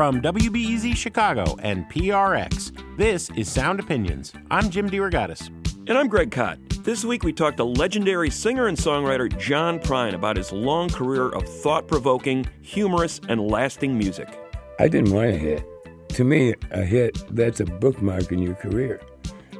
From WBEZ Chicago and PRX, this is Sound Opinions. I'm Jim DeRogatis. And I'm Greg Kot. This week we talked to legendary singer and songwriter John Prine about his long career of thought provoking, humorous, and lasting music. I didn't want a hit. To me, a hit, that's a bookmark in your career.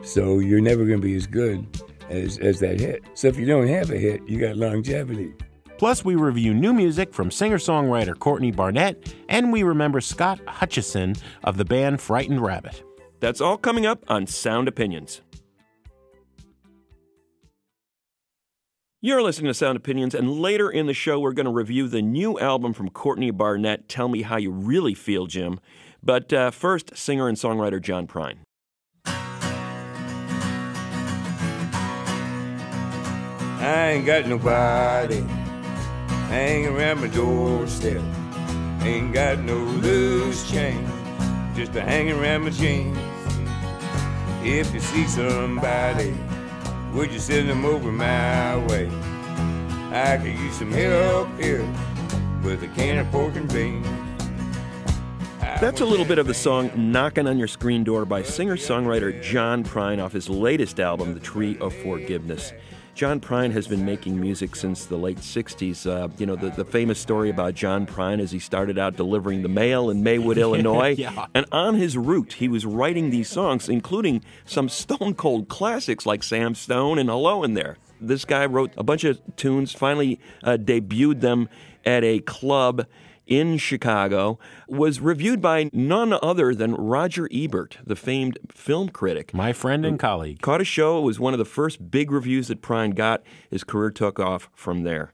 So you're never going to be as good as, as that hit. So if you don't have a hit, you got longevity. Plus, we review new music from singer songwriter Courtney Barnett, and we remember Scott Hutchison of the band Frightened Rabbit. That's all coming up on Sound Opinions. You're listening to Sound Opinions, and later in the show, we're going to review the new album from Courtney Barnett, Tell Me How You Really Feel, Jim. But uh, first, singer and songwriter John Prine. I ain't got nobody hanging around my doorstep. Ain't got no loose change, just a hanging around my jeans. If you see somebody, would you send them over my way? I could use some help here with a can of pork and beans. That's a little bit of the song Knocking on Your Screen Door by singer songwriter John Prine off his latest album, The Tree of Forgiveness. John Prine has been making music since the late 60s. Uh, you know, the, the famous story about John Prine is he started out delivering the mail in Maywood, Illinois. yeah. And on his route, he was writing these songs, including some stone cold classics like Sam Stone and Hello in there. This guy wrote a bunch of tunes, finally uh, debuted them at a club in Chicago, was reviewed by none other than Roger Ebert, the famed film critic. My friend and colleague. Caught a show. It was one of the first big reviews that Prine got. His career took off from there.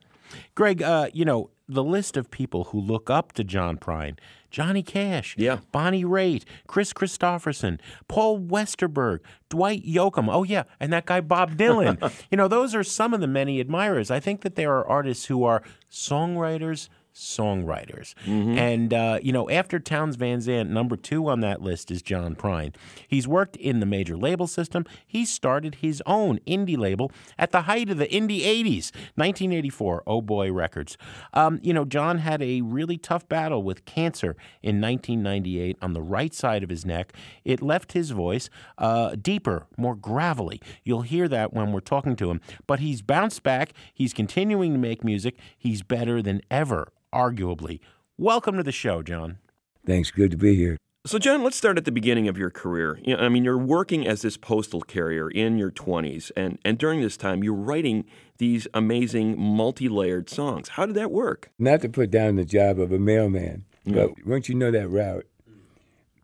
Greg, uh, you know, the list of people who look up to John Prine Johnny Cash, Yeah. Bonnie Raitt, Kris Kristofferson, Paul Westerberg, Dwight Yoakam. Oh, yeah, and that guy Bob Dylan. you know, those are some of the many admirers. I think that there are artists who are songwriters, songwriters. And, uh, you know, after Townes Van Zandt, number two on that list is John Prine. He's worked in the major label system. He started his own indie label at the height of the indie 80s, 1984, Oh Boy Records. Um, you know, John had a really tough battle with cancer in 1998 on the right side of his neck. It left his voice uh, deeper, more gravelly. You'll hear that when we're talking to him. But he's bounced back. He's continuing to make music. He's better than ever, arguably. Welcome to the show, John. Thanks, good to be here. So, John, let's start at the beginning of your career. You know, I mean, you're working as this postal carrier in your 20s, and, and during this time, you're writing these amazing multi layered songs. How did that work? Not to put down the job of a mailman, but once you know that route,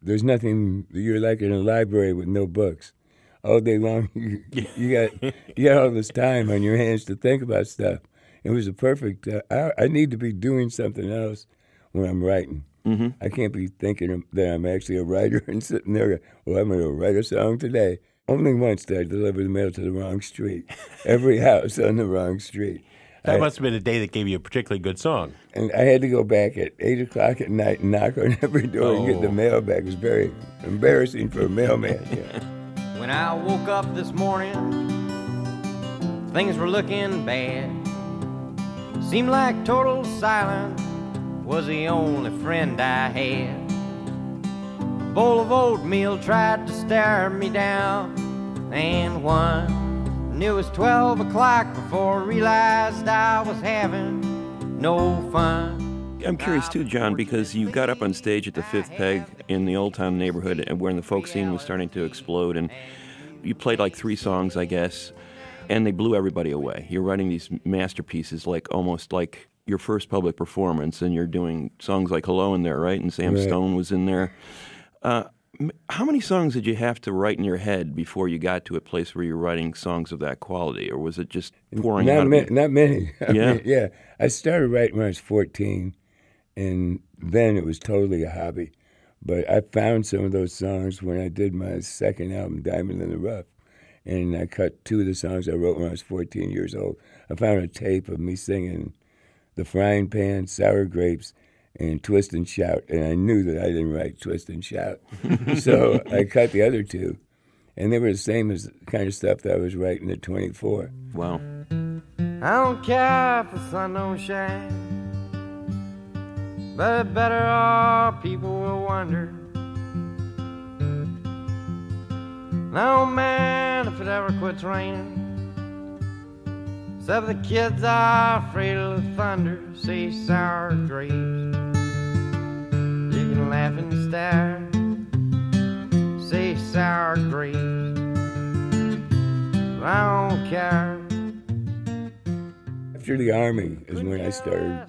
there's nothing you're like in a library with no books. All day long, you, you got you got all this time on your hands to think about stuff. It was a perfect. Uh, I, I need to be doing something else when I'm writing. Mm-hmm. I can't be thinking that I'm actually a writer and sitting there. Well, I'm going to write a song today. Only once did I deliver the mail to the wrong street. Every house on the wrong street. That I- must have been a day that gave you a particularly good song. and I had to go back at eight o'clock at night and knock on every door and get the Oh. mail back. It was very embarrassing for a mailman. Yeah. When I woke up this morning, things were looking bad. Seemed like total silence was the only friend I had. A bowl of oatmeal tried to stare me down, and won. And it was 12 o'clock before I realized I was having no fun. I'm curious too, John, because you got up on stage at the Fifth Peg in the Old Town neighborhood, and when the folk scene was starting to explode, and you played like three songs, I guess, and they blew everybody away. You're writing these masterpieces, like almost like your first public performance, and you're doing songs like "Hello" in there, right? And Sam Right. Stone was in there. Uh, how many songs did you have to write in your head before you got to a place where you're writing songs of that quality, or was it just pouring out not, of ma- not many. I Yeah. mean, yeah. I started writing when I was 14, and then it was totally a hobby. But I found some of those songs when I did my second album, Diamond in the Rough. And I cut two of the songs I wrote when I was 14 years old. I found a tape of me singing The Frying Pan, Sour Grapes, and Twist and Shout. And I knew that I didn't write Twist and Shout. so I cut the other two. And they were the same as the kind of stuff that I was writing at 24. Wow. I don't care if the sun don't shine. But better our people will wonder. No man, if it ever quits raining. Except the kids are afraid of the thunder, say sour grapes. You can laugh and stare, say sour grapes. I don't care. After the army is when I started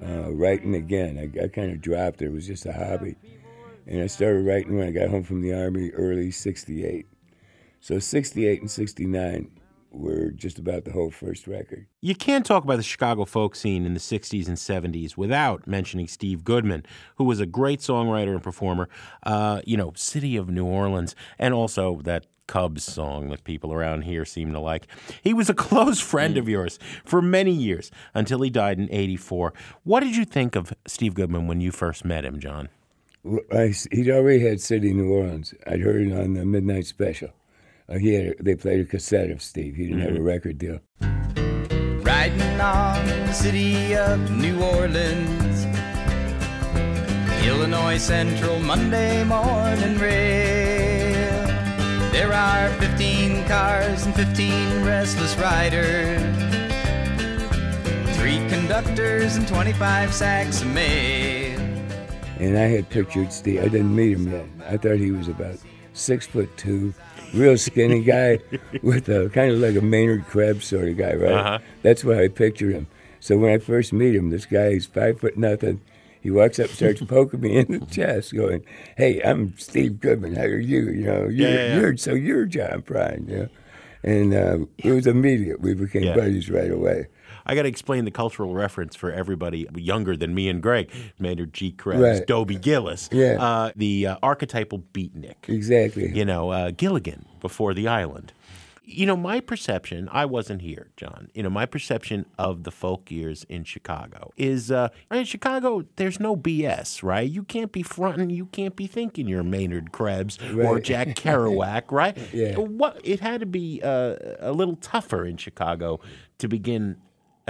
uh, writing again. I, I kind of dropped it. It was just a hobby. And I started writing when I got home from the Army early 68. So 68 and 69 were just about the whole first record. You can't talk about the Chicago folk scene in the 60s and 70s without mentioning Steve Goodman, who was a great songwriter and performer, uh, you know, City of New Orleans, and also that Cubs song that people around here seem to like. He was a close friend of yours for many years until he died in 84. What did you think of Steve Goodman when you first met him, John? I, he'd already had City New Orleans. I'd heard it on the Midnight Special. Uh, he had, they played a cassette of Steve. He didn't have a record deal. Riding on the city of New Orleans, Illinois Central Monday morning rail. There are 15 cars and 15 restless riders, three conductors and 25 sacks of mail. And I had pictured Steve. I didn't meet him yet. I thought he was about six foot two, real skinny guy with a kind of like a Maynard Krebs sort of guy, right? Uh-huh. That's why I pictured him. So when I first meet him, this guy is five foot nothing. He walks up, starts poking me in the chest, going, "Hey, I'm Steve Goodman. How are you? You know, you're, Yeah, yeah, yeah. you're so you're John Prine, you know." And uh, it was immediate. We became buddies right away. I got to explain the cultural reference for everybody younger than me and Greg. Maynard G. Krebs, Right. Dobie Gillis, Yeah. uh, the uh, archetypal beatnik. Exactly. you know, uh, Gilligan before the island. You know, my perception, I wasn't here, John. You know, my perception of the folk years in Chicago is uh, in Chicago, there's no BS, right? You can't be fronting, you can't be thinking you're Maynard Krebs or Jack Kerouac, right? Yeah. What, it had to be uh, a little tougher in Chicago to begin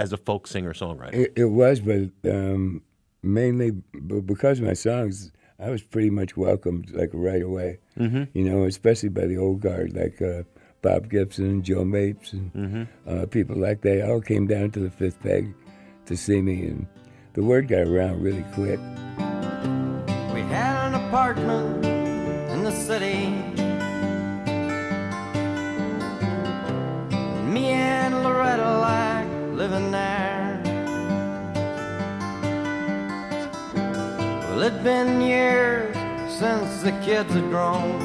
as a folk singer songwriter. It, it was, but um, mainly b- because of my songs, I was pretty much welcomed like right away. Mm-hmm. You know, especially by the old guard, like uh, Bob Gibson, Jo Mapes, and uh, people like that. All came down to the Fifth Peg to see me, and the word got around really quick. We had an apartment in the city. Me and Loretta like living there. Well, it'd been years since the kids had grown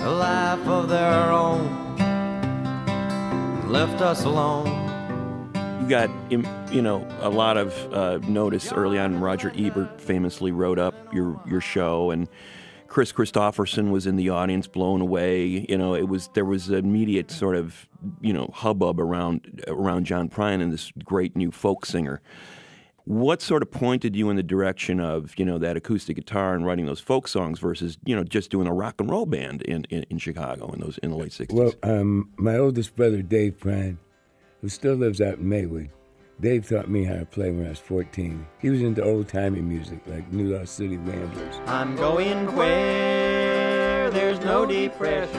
a life of their own. Left us alone. You got, you know, a lot of uh, notice early on. Roger Ebert famously wrote up your your show, and Kris Kristofferson was in the audience, blown away. You know, it was there was an immediate sort of you know hubbub around around John Prine and this great new folk singer. What sort of pointed you in the direction of you know that acoustic guitar and writing those folk songs versus you know just doing a rock and roll band in, in, in Chicago in those in the late sixties? Well, um, my oldest brother, Dave Prine, who still lives out in Maywood, Dave taught me how to play when I was 14. He was into old timey music like New Lost City Ramblers. I'm going where there's no depression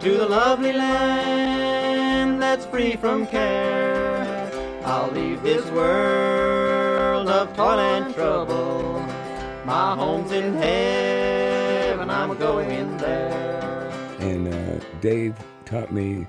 to the lovely land that's free from care. I'll leave this world of toil and trouble. My home's in heaven, I'm going there. And uh, Dave taught me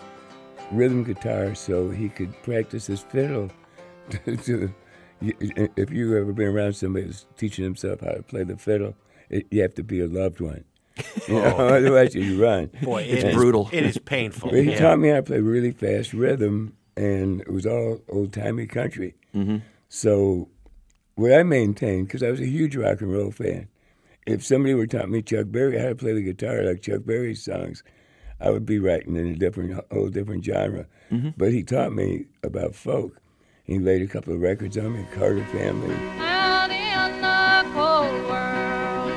rhythm guitar so he could practice his fiddle. to, to- if you've ever been around somebody who's teaching himself how to play the fiddle, it, you have to be a loved one. You know, otherwise you run. Boy, It's it is- brutal. It is painful. But he yeah. taught me how to play really fast rhythm, and it was all old timey country. Mm-hmm. So, what I maintained, because I was a huge rock and roll fan, if somebody were taught me Chuck Berry how to play the guitar like Chuck Berry's songs, I would be writing in a different, whole different genre. Mm-hmm. But he taught me about folk. He laid a couple of records on me, Carter Family. Out in the cold world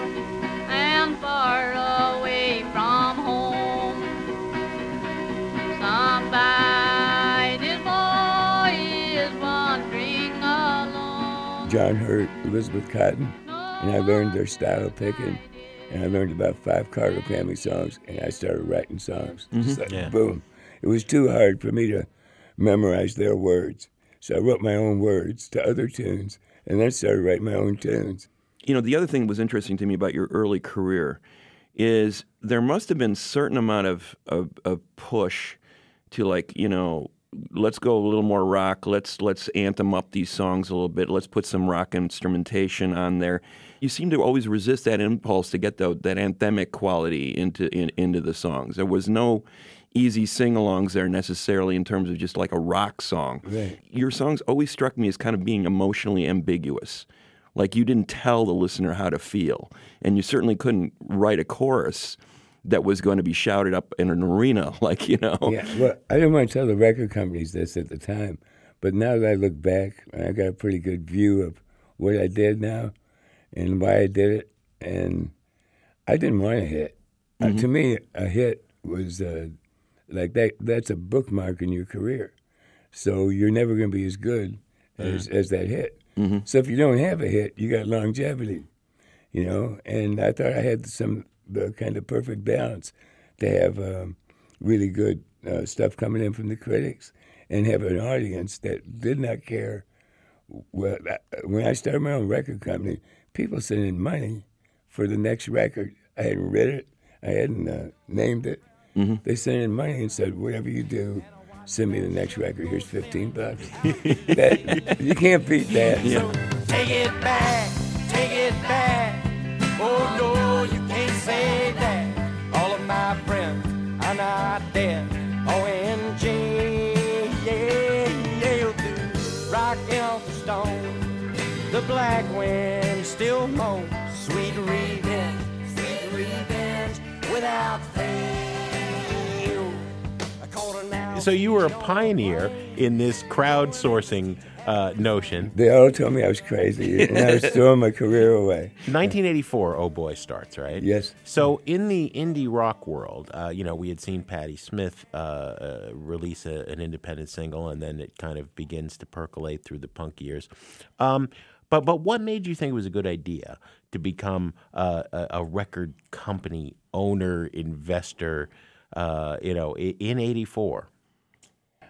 and far away from home, somebody's boy is wandering alone. John Hurt, Elizabeth Cotten, and I learned their style of picking. And I learned about five Carter family songs, and I started writing songs. Mm-hmm. Just like Yeah. boom. It was too hard for me to memorize their words. So I wrote my own words to other tunes, and then started writing my own tunes. You know, the other thing that was interesting to me about your early career is there must have been certain amount of, of, of push to like, you know, let's go a little more rock. Let's let's anthem up these songs a little bit. Let's put some rock instrumentation on there. You seem to always resist that impulse to get the, that anthemic quality into in, into the songs. There was no easy sing-alongs there necessarily in terms of just like a rock song. Right. Your songs always struck me as kind of being emotionally ambiguous. Like you didn't tell the listener how to feel, and you certainly couldn't write a chorus that was going to be shouted up in an arena, like you know. Yeah, well, I didn't want to tell the record companies this at the time, but now that I look back, I got a pretty good view of what I did now and why I did it. And I didn't want a hit. Uh, to me, a hit was uh, like that. That's a bookmark in your career. So you're never going to be as good as, as that hit. So if you don't have a hit, you got longevity, you know. And I thought I had some the kind of perfect balance to have um, really good uh, stuff coming in from the critics and have an audience that did not care. Well, I- when I started my own record company, people sent in money for the next record. I hadn't read it, I hadn't uh, named it. They sent in money and said, "Whatever you do, send me the next record. Here's 15 bucks." that, you can't beat that. So Take it back, take it back. Oh no, you can't say that. All of my friends are not dead. OMG, yeah, yeah, you'll do. Rockin' off the stone. The black wind still moans. Sweet revenge, sweet revenge without fail. I called her now. So you were a pioneer in this crowdsourcing uh, notion. They all told me I was crazy, and I was throwing my career away. 1984, Oh Boy starts, right? Yes. So in the indie rock world, uh, you know, we had seen Patti Smith uh, uh, release a, an independent single, and then it kind of begins to percolate through the punk years. Um, but but what made you think it was a good idea to become uh, a, a record company owner, investor? Uh, you know, in '84.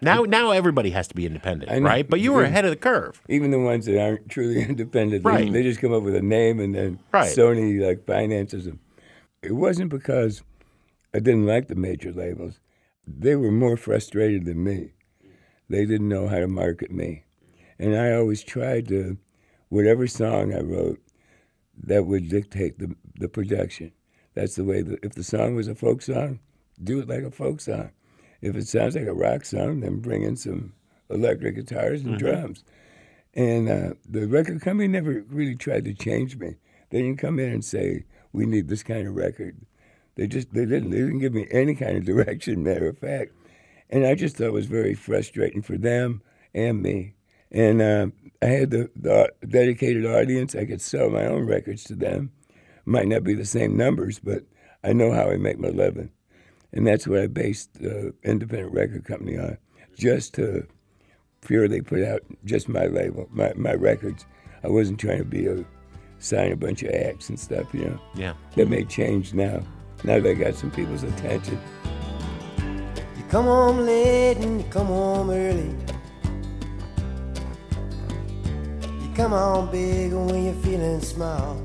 Now, now everybody has to be independent, right? But you were ahead of the curve. Even the ones that aren't truly independent, they, Right. they just come up with a name and then Right. Sony like finances them. It wasn't because I didn't like the major labels. They were more frustrated than me. They didn't know how to market me. And I always tried to, whatever song I wrote, that would dictate the, the production. That's the way, that, if the song was a folk song, do it like a folk song. If it sounds like a rock song, then bring in some electric guitars and drums. And uh, the record company never really tried to change me. They didn't come in and say, "We need this kind of record." They just they didn't. They didn't give me any kind of direction. Matter of fact, and I just thought it was very frustrating for them and me. And uh, I had the, the dedicated audience. I could sell my own records to them. Might not be the same numbers, but I know how I make my living, and that's what I based the independent record company on, just to purely put out just my label, my, my records. I wasn't trying to be a sign a bunch of acts and stuff, you know. Yeah. That may change now. Now that I got some people's attention. You come home late and you come home early. Come home big when you're feeling small.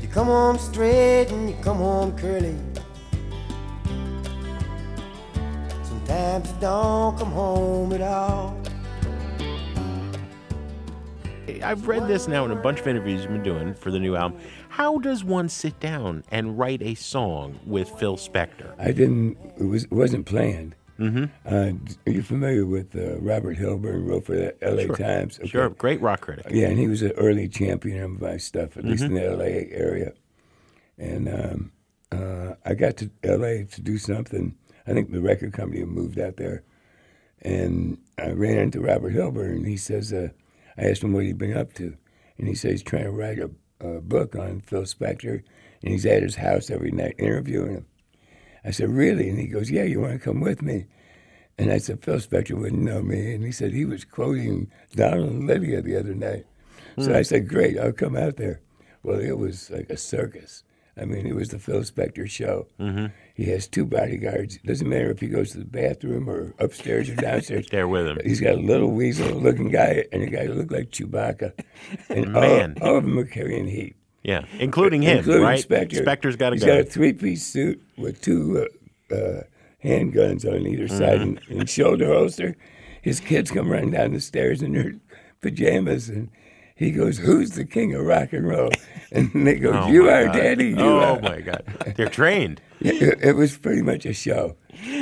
You come home straight and you come home curly. Sometimes you don't come home at all. I've read this now in a bunch of interviews you've been doing for the new album. How does one sit down and write a song with Phil Spector? I didn't, it, was, it wasn't planned. Mm-hmm. Uh, are you familiar with uh, Robert Hilburn, wrote for the LA Times? Okay. Sure, great rock critic. Yeah, and he was an early champion of my stuff, at least in the LA area. And um, uh, I got to LA to do something. I think the record company had moved out there. And I ran into Robert Hilburn, and he says, uh, I asked him what he'd been up to. And he says he's trying to write a, a book on Phil Spector, and he's at his house every night interviewing him. I said, Really? And he goes, Yeah, you want to come with me? And I said, Phil Spector wouldn't know me. And he said he was quoting Donald and Lydia the other night. So I said, great, I'll come out there. Well, it was like a circus. I mean, it was the Phil Spector show. Mm-hmm. He has two bodyguards. It doesn't matter if he goes to the bathroom or upstairs or downstairs. There with him. He's got a little weasel-looking guy and a guy who looked like Chewbacca. And Man. all, all of them are carrying heat. Yeah, including him, including right? Spector. Spector's got to He's go. got a three-piece suit with two uh, uh, handguns on either side and, Mm-hmm. and shoulder holster. His kids come running down the stairs in their pajamas, and he goes, "Who's the king of rock and roll?" And they go, Oh, "You are, God. Daddy. You oh are." my God, they're trained. It, it was pretty much a show.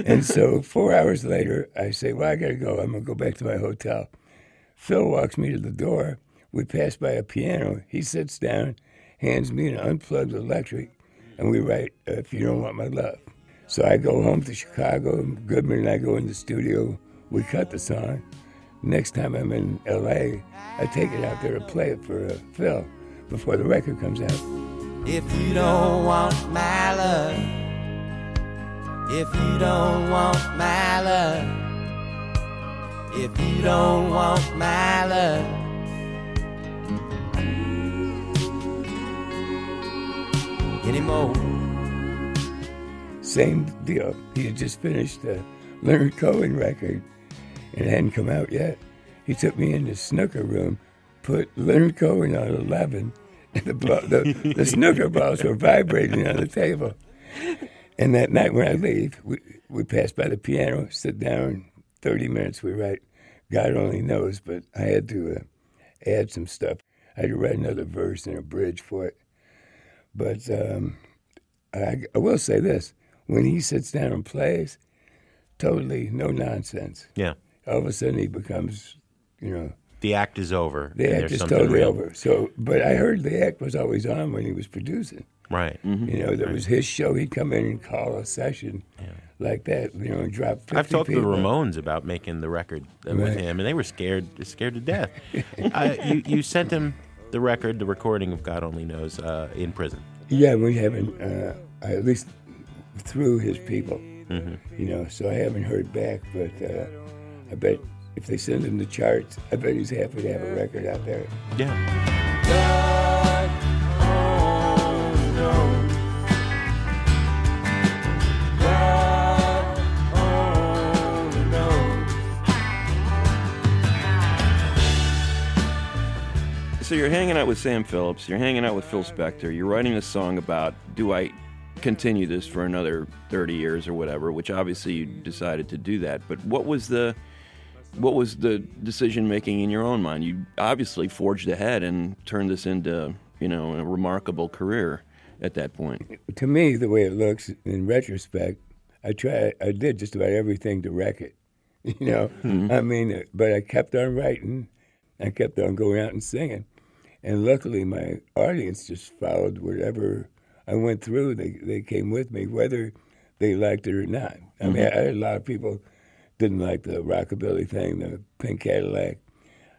And so four hours later, I say, Well, I got to go. I'm going to go back to my hotel. Phil walks me to the door. We pass by a piano. He sits down, hands me an unplugged electric, and we write, If You Don't Want My Love. So I go home to Chicago. Goodman and I go in the studio. We cut the song. Next time I'm in LA, I take it out there to play it for uh, Phil before the record comes out. If you don't want my love, if you don't want my love, if you don't want my love. Anymore. Same deal. He had just finished the Leonard Cohen record and it hadn't come out yet. He took me in the snooker room, put Leonard Cohen on 11, and the, ball, the, the snooker balls were vibrating on the table. And that night when I leave, we, we pass by the piano, sit down, 30 minutes we write. God only knows, but I had to uh, add some stuff. I had to write another verse and a bridge for it. But um, I, I will say this when he sits down and plays, totally no nonsense. Yeah, All of a sudden he becomes, you know, the act is over. the act is totally real. over. So, but I heard the act was always on when he was producing. Right. You know, there was his show. He'd come in and call a session like that, you know, and drop 50 I've talked to the. Ramones about making the record uh, with him, and they were scared, scared to death. uh, you, you sent him the record, the recording of God Only Knows, uh, in prison. Yeah, we haven't, uh, at least through his people, Mm-hmm. you know, so I haven't heard back, but uh, I bet if they send him the charts, I bet he's happy to have a record out there. Yeah. So you're hanging out with Sam Phillips, you're hanging out with Phil Spector, you're writing a song about do I continue this for another 30 years or whatever, which obviously you decided to do that. But what was the what was the decision making in your own mind? You obviously forged ahead and turned this into, you know, a remarkable career at that point. To me, the way it looks in retrospect, I try, I did just about everything to wreck it. You know, hmm. I mean, but I kept on writing, I kept on going out and singing, and luckily my audience just followed whatever I went through. They they came with me, whether they liked it or not. I mean, I had a lot of people didn't like the rockabilly thing, the pink Cadillac.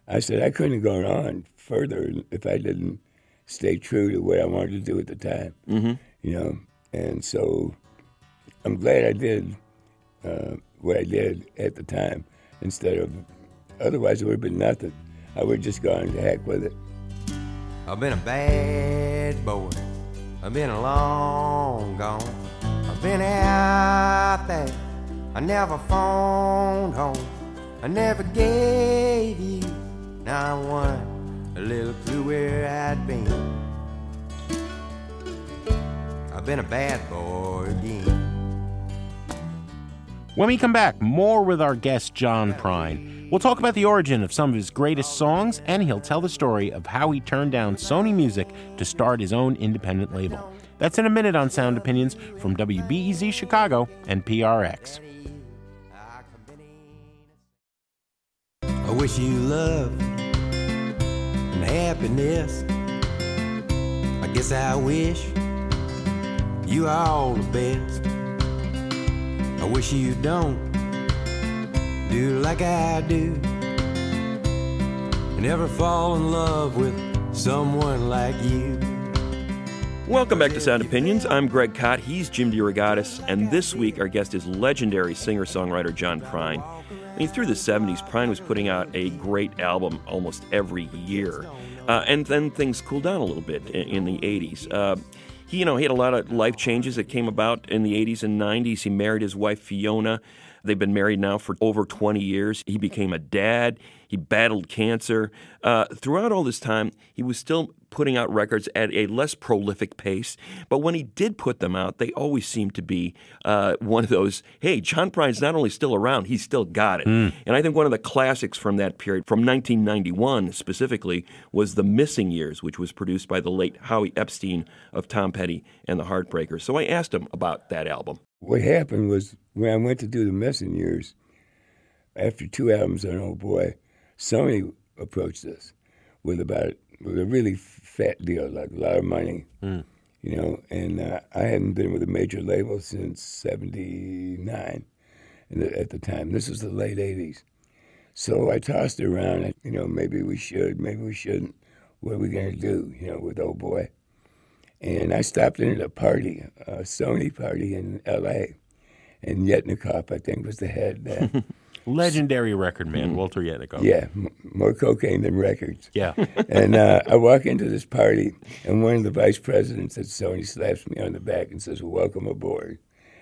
I said I couldn't have gone on further if I didn't stay true to what I wanted to do at the time. Mm-hmm. You know, and so I'm glad I did uh, what I did at the time instead of otherwise it would have been nothing. I would have just gone to heck with it. I've been a bad boy. I've been a long gone. I've been out there. I never phoned home. I never gave you not one a little clue where I'd been. I've been a bad boy again. When we come back, more with our guest John Prine. We'll talk about the origin of some of his greatest songs, and he'll tell the story of how he turned down Sony Music to start his own independent label. That's in a minute on Sound Opinions from WBEZ Chicago and PRX. I wish you love and happiness. I guess I wish you all the best. I wish you don't do like I do. And never fall in love with someone like you. Welcome back to Sound Opinions. I'm Greg Kot. He's Jim DeRogatis. And this week, our guest is legendary singer songwriter John Prine. I mean, through the 70s, Prine was putting out a great album almost every year. Uh, and then things cooled down a little bit in, in the 80s. Uh, he, you know, he had a lot of life changes that came about in the 80s and 90s. He married his wife, Fiona. They've been married now for over 20 years. He became a dad. He battled cancer. Uh, throughout all this time, he was still putting out records at a less prolific pace. But when he did put them out, they always seemed to be uh, one of those hey, John Prine's not only still around, he's still got it. And I think one of the classics from that period, from 1991 specifically, was The Missing Years, which was produced by the late Howie Epstein of Tom Petty and the Heartbreakers. So I asked him about that album. What happened was when I went to do the Missing Years, after two albums on Old Boy, Sony approached us with about with a really fat deal, like a lot of money, you know. And uh, I hadn't been with a major label since '79, and at the time, this was the late '80s. So I tossed it around, you know, maybe we should, maybe we shouldn't. What are we gonna do, you know, with Old Boy? And I stopped in at a party, a Sony party in L.A. And Yetnikoff, I think, was the head then. Legendary record man, Walter Yetnikoff. yeah, m- more cocaine than records. Yeah. And uh, I walk into this party, and one of the vice presidents at Sony slaps me on the back and says, "Welcome aboard."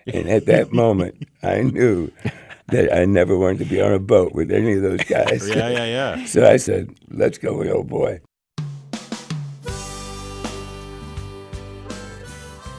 And at that moment, I knew that I never wanted to be on a boat with any of those guys. yeah, yeah, yeah. So I said, "Let's go with old boy."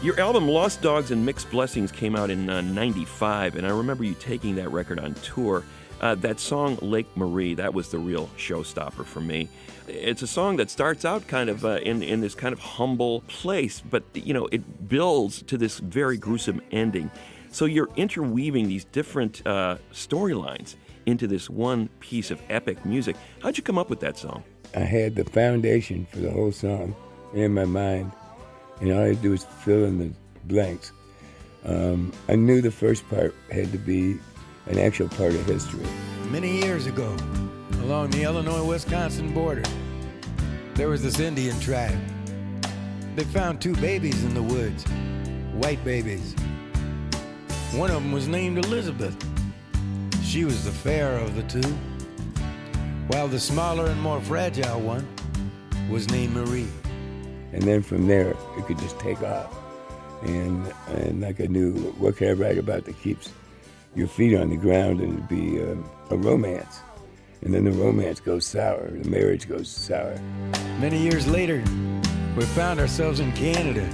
Your album Lost Dogs and Mixed Blessings came out in uh, 95, and I remember you taking that record on tour. Uh, that song, Lake Marie, that was the real showstopper for me. It's a song that starts out kind of uh, in, in this kind of humble place, but you know, it builds to this very gruesome ending. So you're interweaving these different uh, storylines into this one piece of epic music. How'd you come up with that song? I had the foundation for the whole song in my mind, and all I had to do was fill in the blanks. Um, I knew the first part had to be an actual part of history. Many years ago, along the Illinois Wisconsin border, there was this Indian tribe. They found two babies in the woods, white babies. One of them was named Elizabeth. She was the fairer of the two, while the smaller and more fragile one was named Marie. And then from there, it could just take off. And, and like I knew, what can I write about that keeps your feet on the ground and it'd be um, a romance. And then the romance goes sour, the marriage goes sour. Many years later, we found ourselves in Canada,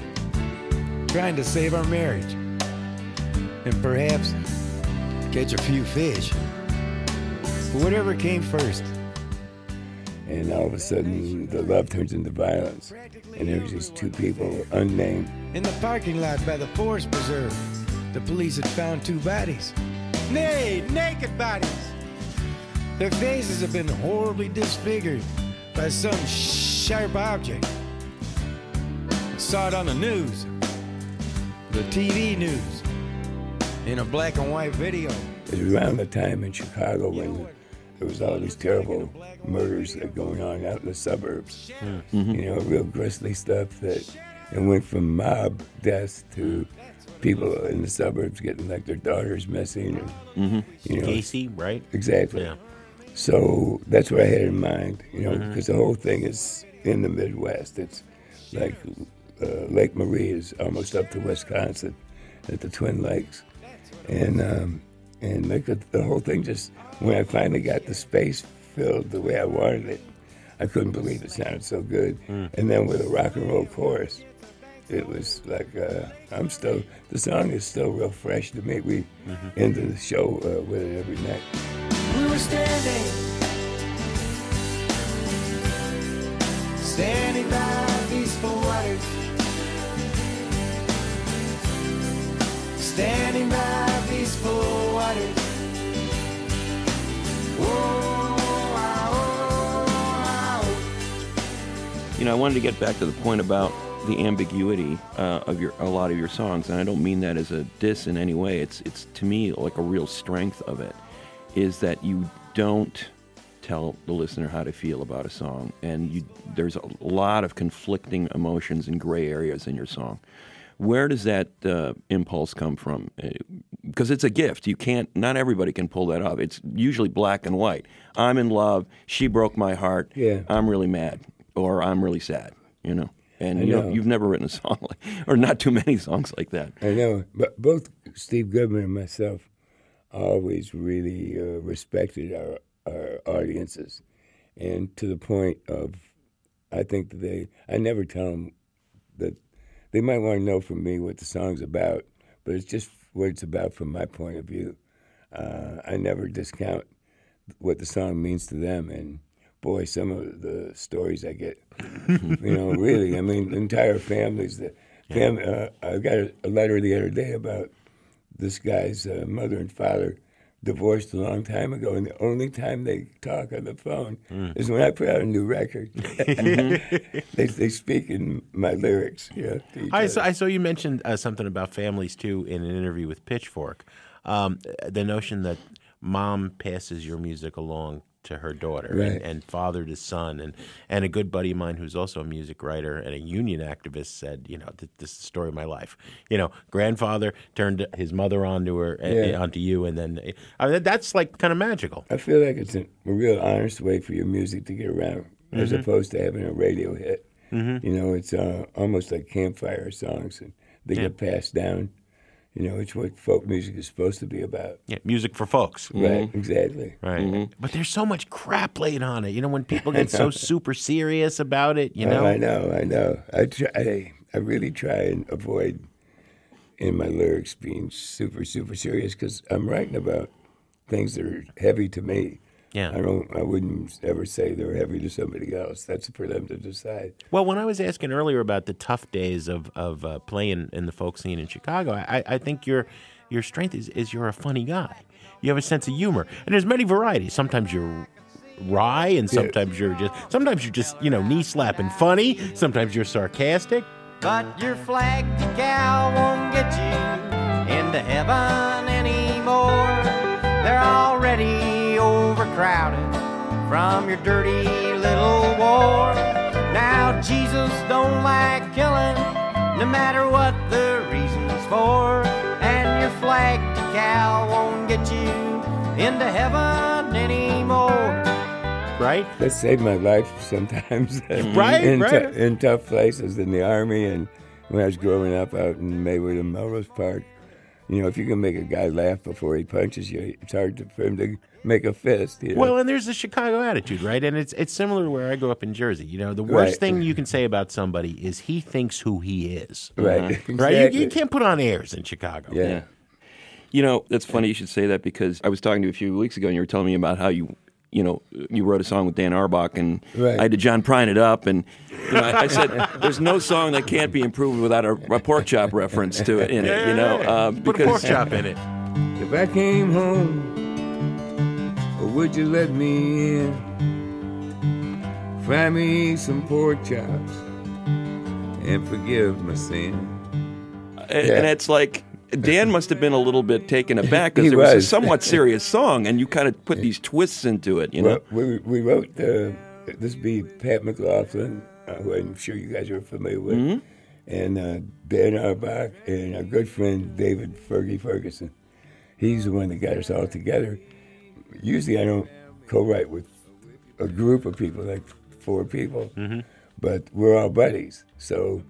trying to save our marriage, and perhaps catch a few fish. But whatever came first, And all of a sudden, the love turns into violence. And there's these two people, unnamed, in the parking lot by the forest preserve, the police had found two bodies. Nay, naked bodies. Their faces have been horribly disfigured by some sharp object. I saw it on the news, the TV news, in a black and white video. It was around the time in Chicago when there was all these terrible murders that going on out in the suburbs. You know, real grisly stuff that it went from mob deaths to people in the suburbs getting like their daughters missing. And, You know, Gacy, right? exactly. Yeah. So that's what I had in mind, you know, because the whole thing is in the Midwest. It's like uh, Lake Marie is almost up to Wisconsin at the Twin Lakes. And um, and like the, the whole thing just, when I finally got the space filled the way I wanted it, I couldn't believe it sounded so good. And then with a rock and roll chorus, it was like, uh, I'm still, the song is still real fresh to me. We end the show uh, with it every night. We were standing, standing by peaceful waters, standing by peaceful waters. You know, I wanted to get back to the point about the ambiguity uh, of your a lot of your songs, and I don't mean that as a diss in any way. It's it's to me like a real strength of it is that you don't tell the listener how to feel about a song, and you, there's a lot of conflicting emotions and gray areas in your song. Where does that uh, impulse come from? Because it's a gift. You can't. Not everybody can pull that off. It's usually black and white. I'm in love. She broke my heart. Yeah. I'm really mad, or I'm really sad. You know. And I you know, you've never written a song like, or not too many songs like that. I know, but both Steve Goodman and myself always really uh, respected our, our audiences, and to the point of, I think that they, I never tell them they might want to know from me what the song's about, but it's just what it's about from my point of view. Uh, I never discount what the song means to them, and boy, some of the stories I get, you know, really, I mean, entire families. The fam- uh, I got a, a letter the other day about this guy's uh, mother and father divorced a long time ago, and the only time they talk on the phone is when I put out a new record. they, they speak in my lyrics. Yeah, I saw, I saw you mentioned uh, something about families too in an interview with Pitchfork. Um, the notion that mom passes your music along to her daughter and, Right. and father to son and and a good buddy of mine who's also a music writer and a union activist said you know th- this is the story of my life you know grandfather turned his mother onto her uh, Yeah. onto you and then I mean, that's like kind of magical I feel like it's a, a real honest way for your music to get around, as Mm-hmm. opposed to having a radio hit. You know, it's uh, almost like campfire songs, and they get passed down. You know, it's what folk music is supposed to be about. yeah, music for folks Right, mm-hmm. exactly. right mm-hmm. but there's so much crap laid on it you know when people get so super serious about it you Oh, know I know, I know. I try. I, I really try and avoid in my lyrics being super, super serious because I'm writing about things that are heavy to me. Yeah. I don't. I wouldn't ever say they're heavy to somebody else. That's for them to decide. Well, when I was asking earlier about the tough days of of uh, playing in the folk scene in Chicago, I, I think your your strength is is you're a funny guy. You have a sense of humor, and there's many varieties. Sometimes you're wry, and sometimes you're just sometimes you're just you know knee slapping funny. Sometimes you're sarcastic. But your flag decal won't get you into heaven anymore. They're already overcrowded from your dirty little war. Now Jesus don't like killing, no matter what the reasons for. And your flag decal won't get you into heaven anymore. Right? That saved my life sometimes. Right, in, right. in tough places in the army and when I was growing up out in Maywood and Melrose Park. You know, if you can make a guy laugh before he punches you, it's hard to, for him to make a fist. You know? Well, and there's the Chicago attitude, right? And it's it's similar to where I grew up in Jersey. You know, the worst Right. thing you can say about somebody is he thinks who he is. right, Right? You, exactly. you can't put on airs in Chicago. Yeah. Yeah. You know, that's funny you should say that because I was talking to you a few weeks ago and you were telling me about how you, you know, you wrote a song with Dan Auerbach and Right. I had to John Prine it up. And you know, I, I said, there's no song that can't be improved without a, a pork chop reference to it in it, you know. Uh, Put a pork chop in it. If I came home, or would you let me in? Fry me some pork chops and forgive my sin. and, and it's like, Dan must have been a little bit taken aback because it was. a somewhat serious song, and you kind of put these twists into it, you know. Well, we, we wrote uh, this be Pat McLaughlin, uh, who I'm sure you guys are familiar with, Mm-hmm. and uh, Dan Auerbach, and our good friend David Fergie Ferguson. He's the one that got us all together. Usually, I don't co-write with a group of people, like four people, mm-hmm. but we're all buddies. So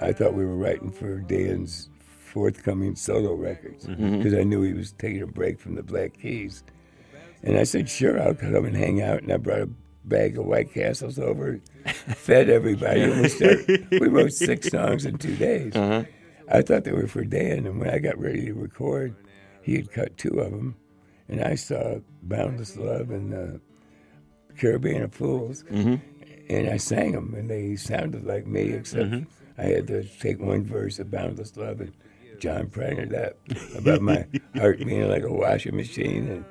I thought we were writing for Dan's forthcoming solo records mm-hmm. because I knew he was taking a break from the Black Keys. And I said, sure, I'll come and hang out. And I brought a bag of White Castles over, fed everybody. And we, started, we wrote six songs in two days. Uh-huh. I thought they were for Dan. And when I got ready to record, he had cut two of them. And I saw Boundless Love and uh, Caravan of Fools. And I sang them, and they sounded like me, except I had to take one verse of Boundless Love and John Prine it up about my heart being like a washing machine and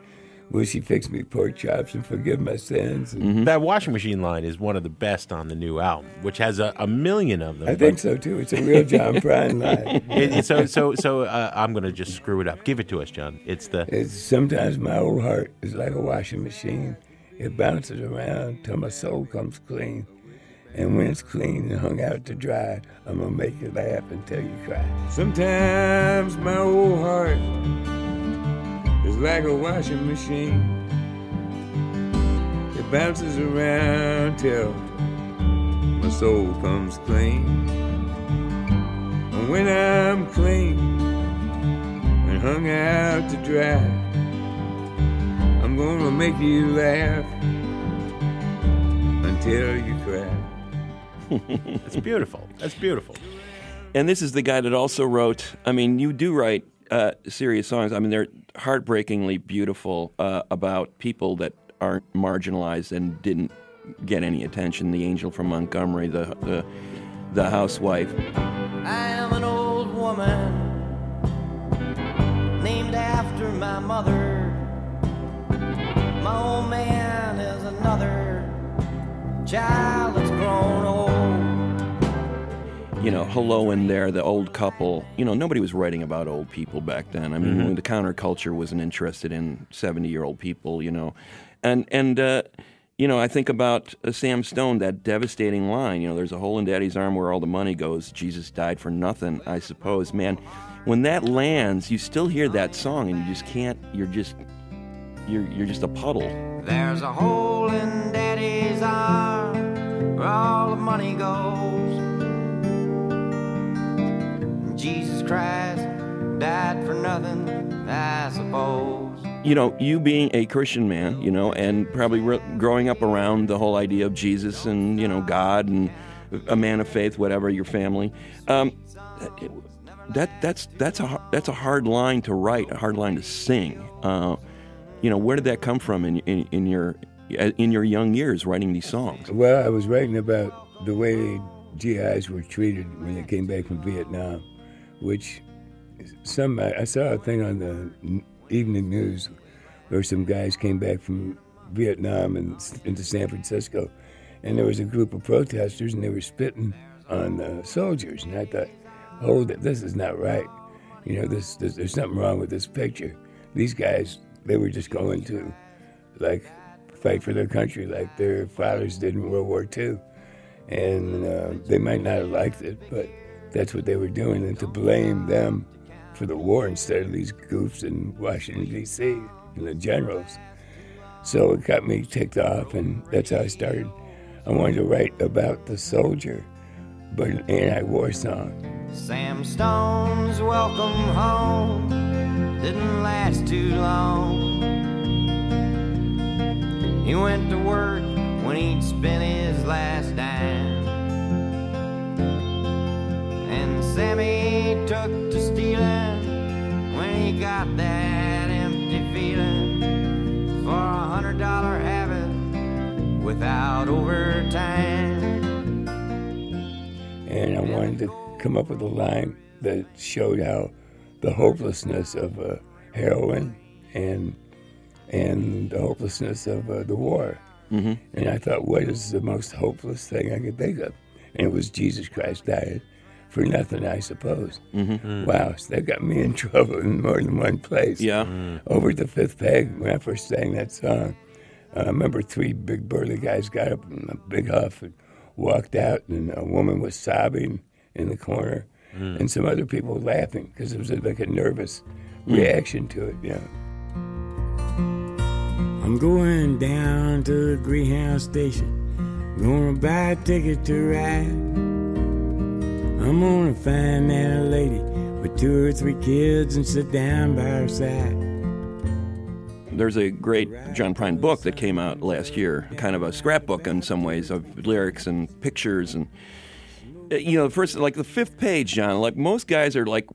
will she fix me pork chops and forgive my sins? And That washing machine line is one of the best on the new album, which has a, a million of them. I think so too. It's a real John Prine line. It- it- so so so uh, I'm going to just screw it up. Give it to us, John. It's the It's sometimes my old heart is like a washing machine, It bounces around till my soul comes clean. And when it's clean and hung out to dry, I'm gonna make you laugh until you cry. Sometimes my old heart is like a washing machine. It bounces around till my soul comes clean. And when I'm clean and hung out to dry, I'm gonna make you laugh until you cry. That's beautiful. That's beautiful. And this is the guy that also wrote. I mean, you do write uh, serious songs. I mean, they're heartbreakingly beautiful uh, about people that aren't marginalized and didn't get any attention. The angel from Montgomery, the the, the housewife. I am an old woman named after my mother. My old man is another child that's grown old. You know, hello in there, the old couple. You know, nobody was writing about old people back then. I mean, the counterculture wasn't interested in seventy-year-old people. You know, and and uh, you know, I think about uh, Sam Stone, that devastating line. You know, there's a hole in Daddy's arm where all the money goes. Jesus died for nothing, I suppose. Man, when that lands, you still hear that song, and you just can't. You're just, you're you're just a puddle. There's a hole in daddy's arm where all the money goes. Jesus Christ died for nothing, I suppose. you know, you being a Christian man, you know, and probably re- growing up around the whole idea of Jesus and you know God and a man of faith, whatever your family, um, that that's that's a that's a hard line to write, a hard line to sing. Uh, you know, where did that come from in, in in your in your young years writing these songs? Well, I was writing about the way GIs were treated when they came back from Vietnam, which some I saw a thing on the evening news where some guys came back from Vietnam and into San Francisco, and there was a group of protesters and they were spitting on the soldiers, and I thought, oh, th- this is not right. You know, this, this there's something wrong with this picture. These guys, they were just going to, like, fight for their country like their fathers did in World War II. And uh, they might not have liked it, but that's what they were doing. And to blame them for the war instead of these goofs in Washington, D.C., and the generals. So it got me ticked off, and that's how I started. I wanted to write about the soldier, but an anti war song. Sam Stone's welcome home didn't last too long. He went to work when he'd spent his last dime. Sammy took to stealing when he got that empty feeling for a hundred dollar habit without overtime. and I wanted to come up with a line that showed how the hopelessness of uh, heroin and and the hopelessness of uh, the war. Mm-hmm. And I thought, what is the most hopeless thing I could think of? And it was Jesus Christ died for nothing, I suppose. Mm-hmm. Wow, so that got me in trouble in more than one place. Yeah. Over at the Fifth Peg, when I first sang that song, uh, I remember three big burly guys got up in a big huff and walked out, and a woman was sobbing in the corner, and some other people laughing because it was like a nervous reaction to it. You know. I'm going down to the Greyhound station, gonna buy a ticket to ride. I'm find that lady with two or three kids and sit down by her side. There's a great John Prine book that came out last year, kind of a scrapbook in some ways of lyrics and pictures and uh, you know, first like the fifth page, John. Like most guys are like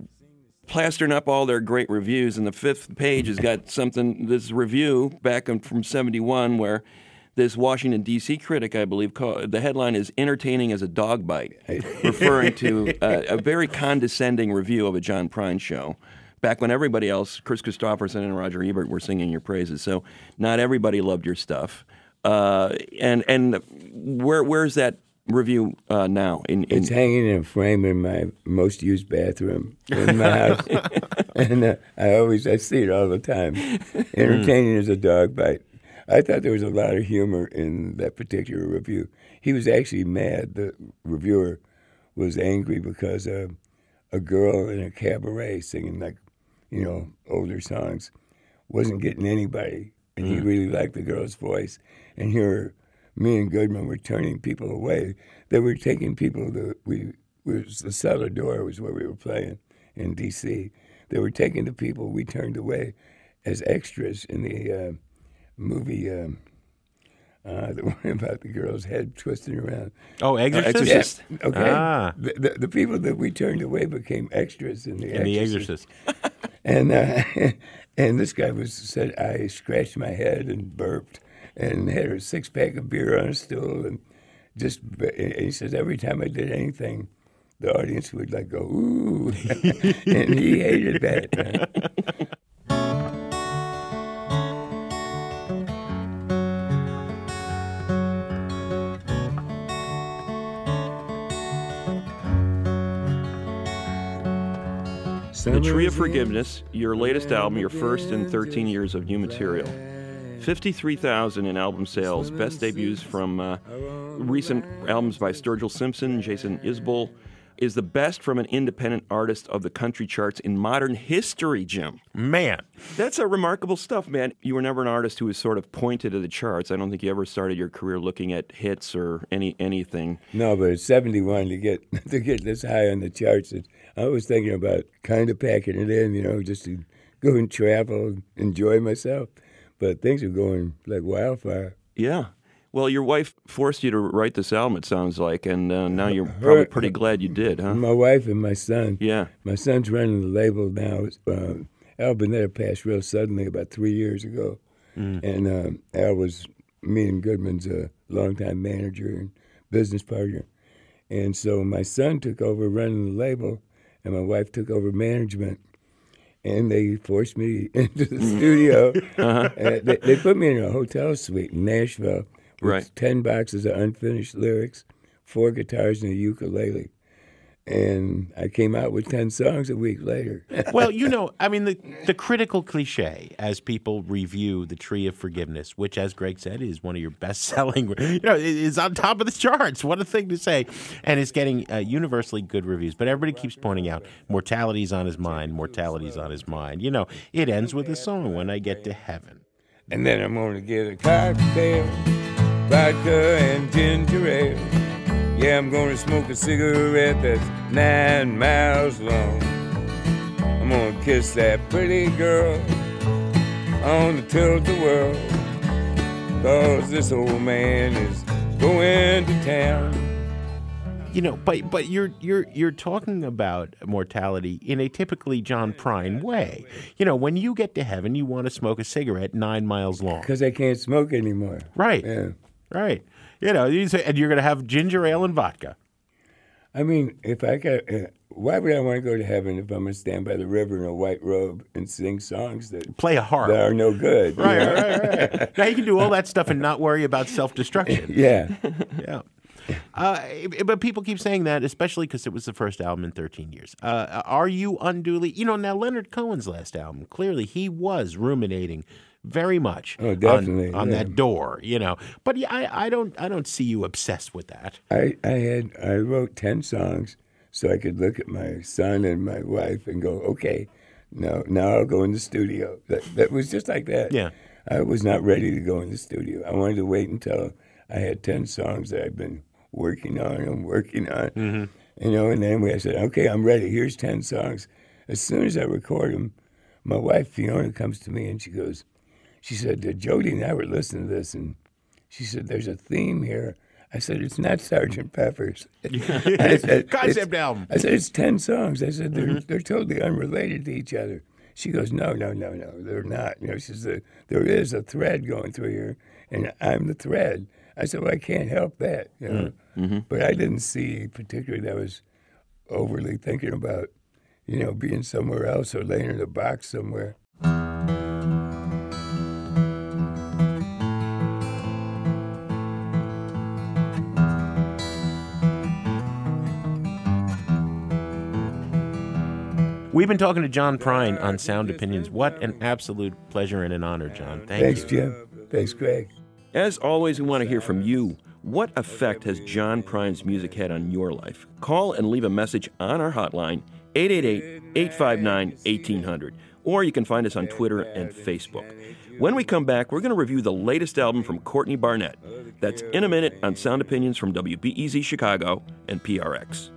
plastering up all their great reviews, and the fifth page has got something. This review back from '71 where this Washington D.C. critic, I believe, called, the headline is "Entertaining as a Dog Bite," referring to uh, a very condescending review of a John Prine show. Back when everybody else, Kris Kristofferson and Roger Ebert, were singing your praises, so not everybody loved your stuff. Uh, and and where where's that review uh, now? In, in It's hanging in a frame in my most used bathroom in my house, and uh, I always I see it all the time. Entertaining as a dog bite. I thought there was a lot of humor in that particular review. He was actually mad. The reviewer was angry because uh, a girl in a cabaret singing like, you know, older songs wasn't getting anybody, and he really liked the girl's voice. And here, me and Goodman were turning people away. They were taking people that we was the cellar door was where we were playing in D.C. They were taking the people we turned away as extras in the uh, movie. Um, uh, the one about the girl's head twisting around. Oh, Exorcist. Exorcist. Yes. Okay. Ah. The, the, the people that we turned away became extras in the In The Exorcist. Exorcist. And uh, and this guy was said I scratched my head and burped and had a six pack of beer on a stool and just and he says every time I did anything, the audience would like go ooh, and he hated that. The Tree of Forgiveness, your latest album, your first in 13 years of new material. 53,000 in album sales, best debuts from uh, recent albums by Sturgill Simpson, Jason Isbell, is the best from an independent artist of the country charts in modern history, Jim. Man. That's a remarkable stuff, man. You were never an artist who was sort of pointed to the charts. I don't think you ever started your career looking at hits or any anything. No, but at 71 to get to get this high on the charts, it, I was thinking about kind of packing it in, you know, just to go and travel, enjoy myself. But things are going like wildfire. Yeah. Well, your wife forced you to write this album, it sounds like, and uh, now you're probably pretty glad you did, huh? My wife and my son. Yeah. My son's running the label now. Um, Al Bunetta passed real suddenly about three years ago. And um, Al was me and Goodman's a longtime manager and business partner. And so my son took over running the label, and my wife took over management. And they forced me into the studio. Uh, they, they put me in a hotel suite in Nashville with Right. 10 boxes of unfinished lyrics, four guitars, and a ukulele. And I came out with 10 songs a week later. well, you know, I mean, the, the critical cliche as people review The Tree of Forgiveness, which, as Greg said, is one of your best selling, you know, is on top of the charts. What a thing to say. And it's getting uh, universally good reviews. But everybody keeps pointing out mortality's on his mind, mortality's on his mind. You know, it ends with a song, When I Get to Heaven. And then I'm gonna get a cocktail, vodka and ginger ale. Yeah, I'm gonna smoke a cigarette that's nine miles long. I'm gonna kiss that pretty girl on the tilt-a-whirl. Cause this old man is going to town. You know, but but you're you're you're talking about mortality in a typically John Prine way. You know, when you get to heaven, you want to smoke a cigarette nine miles long. Because I can't smoke anymore. Right. Yeah. Right. You know, you say, and you're going to have ginger ale and vodka. I mean, if I got, uh, why would I want to go to heaven if I'm gonna stand by the river in a white robe and sing songs that Play a harp. that are no good? you Right, know? right, right, right. now you can do all that stuff and not worry about self destruction. Yeah. Yeah. Uh, but people keep saying that, especially because it was the first album in 13 years. Uh, are you unduly, you know, now Leonard Cohen's last album, clearly he was ruminating very much Oh, on- definitely, on, yeah. that door, you know. But yeah, I, I don't, I don't see you obsessed with that. I, I had I wrote ten songs so I could look at my son and my wife and go, okay, now now I'll go in the studio. That that was just like that. Yeah. I was not ready to go in the studio. I wanted to wait until I had ten songs that I'd been working on and working on. Mm-hmm. You know, and then we I said, okay, I'm ready. Here's ten songs. As soon as I record them, my wife Fiona comes to me and she goes, she said, Jody and I were listening to this, and she said, "There's a theme here." I said, "It's not Sergeant Pepper's." I said, Concept album. I said, "It's ten songs." I said, "They're mm-hmm. they're totally unrelated to each other." She goes, "No, no, no, no, they're not." You know, she says, "There- "There is a thread going through here, and I'm the thread." I said, "Well, I can't help that," you know. Mm. Mm-hmm. But I didn't see particularly that I was overly thinking about, you know, being somewhere else or laying in a box somewhere. We've been talking to John Prine on Sound Opinions. What an absolute pleasure and an honor, John. Thank Thanks, you. Jim. Thanks, Greg. As always, we want to hear from you. What effect has John Prine's music had on your life? Call and leave a message on our hotline, 888 859 1800. Or you can find us on Twitter and Facebook. When we come back, we're going to review the latest album from Courtney Barnett. That's in a minute on Sound Opinions from WBEZ Chicago and PRX.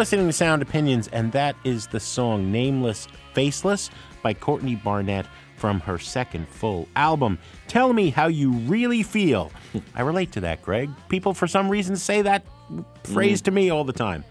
Listening to Sound Opinions, and that is the song Nameless Faceless by Courtney Barnett from her second full album. Tell me how you really feel. I relate to that, Greg. People, for some reason, say that phrase mm. to me all the time.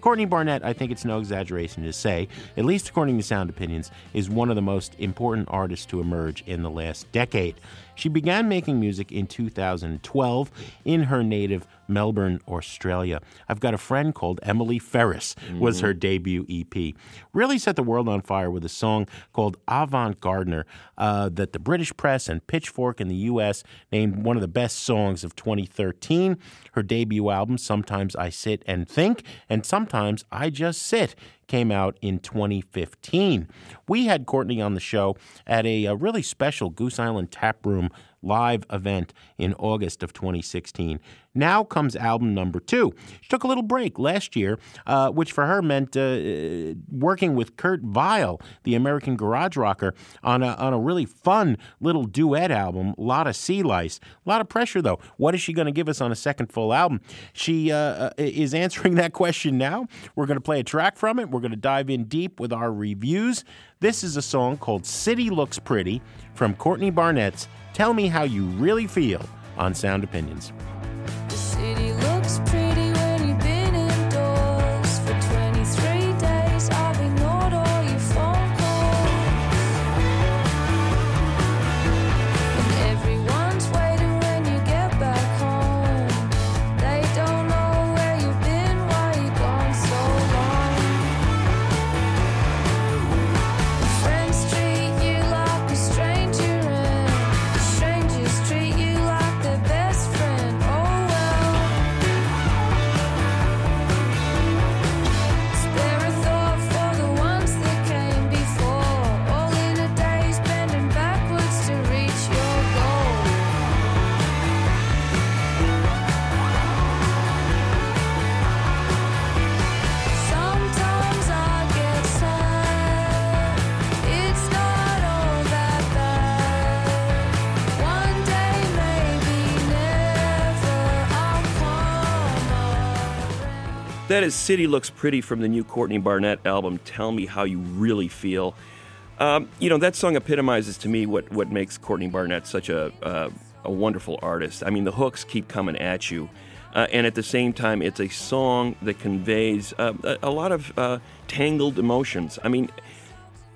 Courtney Barnett, I think it's no exaggeration to say, at least according to Sound Opinions, is one of the most important artists to emerge in the last decade. She began making music in 2012 in her native Melbourne, Australia. I've got a friend called Emily Ferris was her debut EP. Really set the world on fire with a song called Avant Gardener uh, that the British press and Pitchfork in the U.S. named one of the best songs of 2013. Her debut album, Sometimes I Sit and Think, and Sometimes I Just Sit came out in 2015. We had Courtney on the show at a, uh really special Goose Island Tap Room live event in August of 2016. Now comes album number two. She took a little break last year, uh, which for her meant uh, working with Kurt Vile, the American garage rocker, on a, on a really fun little duet album, a lot of sea lice. A lot of pressure, though. What is she going to give us on a second full album? She uh, uh, is answering that question now. We're going to play a track from it. We're going to dive in deep with our reviews. This is a song called City Looks Pretty from Courtney Barnett's Tell Me How You Really Feel on Sound Opinions. That is City Looks Pretty from the new Courtney Barnett album, Tell Me How You Really Feel. Um, you know, that song epitomizes to me what, what makes Courtney Barnett such a, uh, a wonderful artist. I mean, the hooks keep coming at you. Uh, and at the same time, it's a song that conveys uh, a, a lot of uh, tangled emotions. I mean,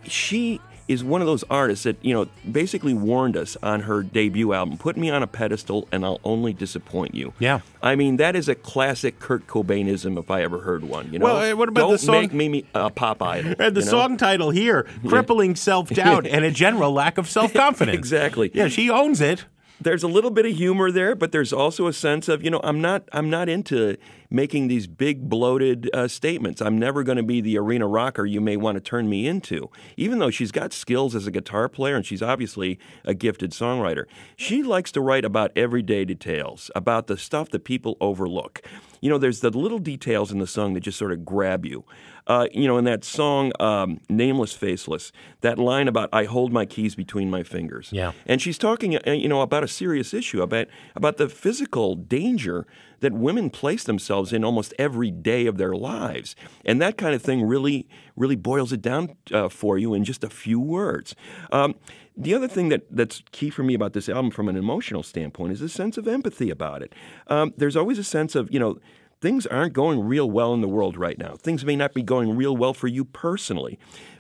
she is one of those artists that you know basically warned us on her debut album put me on a pedestal and i'll only disappoint you Yeah. i mean that is a classic kurt cobainism if i ever heard one you know Well, uh, what about Don't the song- make me a pop idol And the you know? song title here, Crippling Self Doubt and a General Lack of Self Confidence. Exactly. Yeah, she owns it. there's a little bit of humor there, but there's also a sense of you know I'm not I'm not into making these big bloated uh, statements. I'm never going to be the arena rocker you may want to turn me into. Even though she's got skills as a guitar player and she's obviously a gifted songwriter, she likes to write about everyday details, about the stuff that people overlook. You know, there's the little details in the song that just sort of grab you. Uh, you know, in that song, um, Nameless Faceless, that line about "I hold my keys between my fingers." Yeah. And she's talking, uh, you know, about a serious issue about about the physical danger that women place themselves in almost every day of their lives, and that kind of thing really, really boils it down uh, for you in just a few words. Um, The other thing that, that's key for me about this album from an emotional standpoint is a sense of empathy about it. Um, there's always a sense of, you know, things aren't going real well in the world right now. Things may not be going real well for you personally,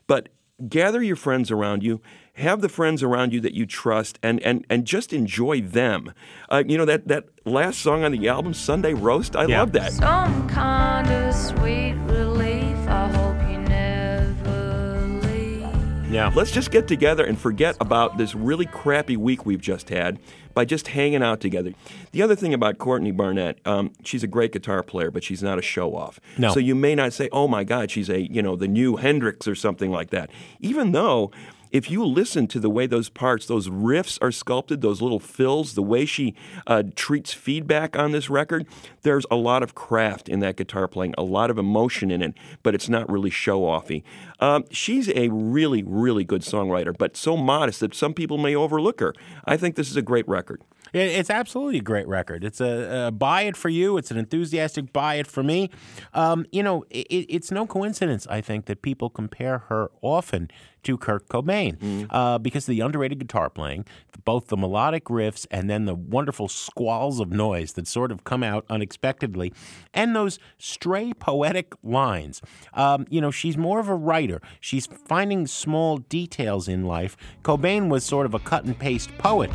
but gather your friends around you have the friends around you that you trust and and and just enjoy them uh, you know that that last song on the album sunday roast i Yeah. love that Some kind of sweet relief. I hope you never leave. Yeah. let's just get together and forget about this really crappy week we've just had by just hanging out together. The other thing about Courtney Barnett, um, she's a great guitar player, but she's not a show off. No. So you may not say, "Oh my God, she's a you know the new Hendrix or something like that," even though. If you listen to the way those parts, those riffs are sculpted, those little fills, the way she uh, treats feedback on this record, there's a lot of craft in that guitar playing, a lot of emotion in it, but it's not really show offy. Um, she's a really, really good songwriter, but so modest that some people may overlook her. I think this is a great record. It- It's absolutely a great record. It's a, a buy it for you. It's an enthusiastic buy it for me. Um, you know, it, it's no coincidence, I think, that people compare her often to Kurt Cobain uh, because of the underrated guitar playing, both the melodic riffs and then the wonderful squalls of noise that sort of come out unexpectedly, and those stray poetic lines. Um, you know, she's more of a writer. She's finding small details in life. Cobain was sort of a cut and paste poet.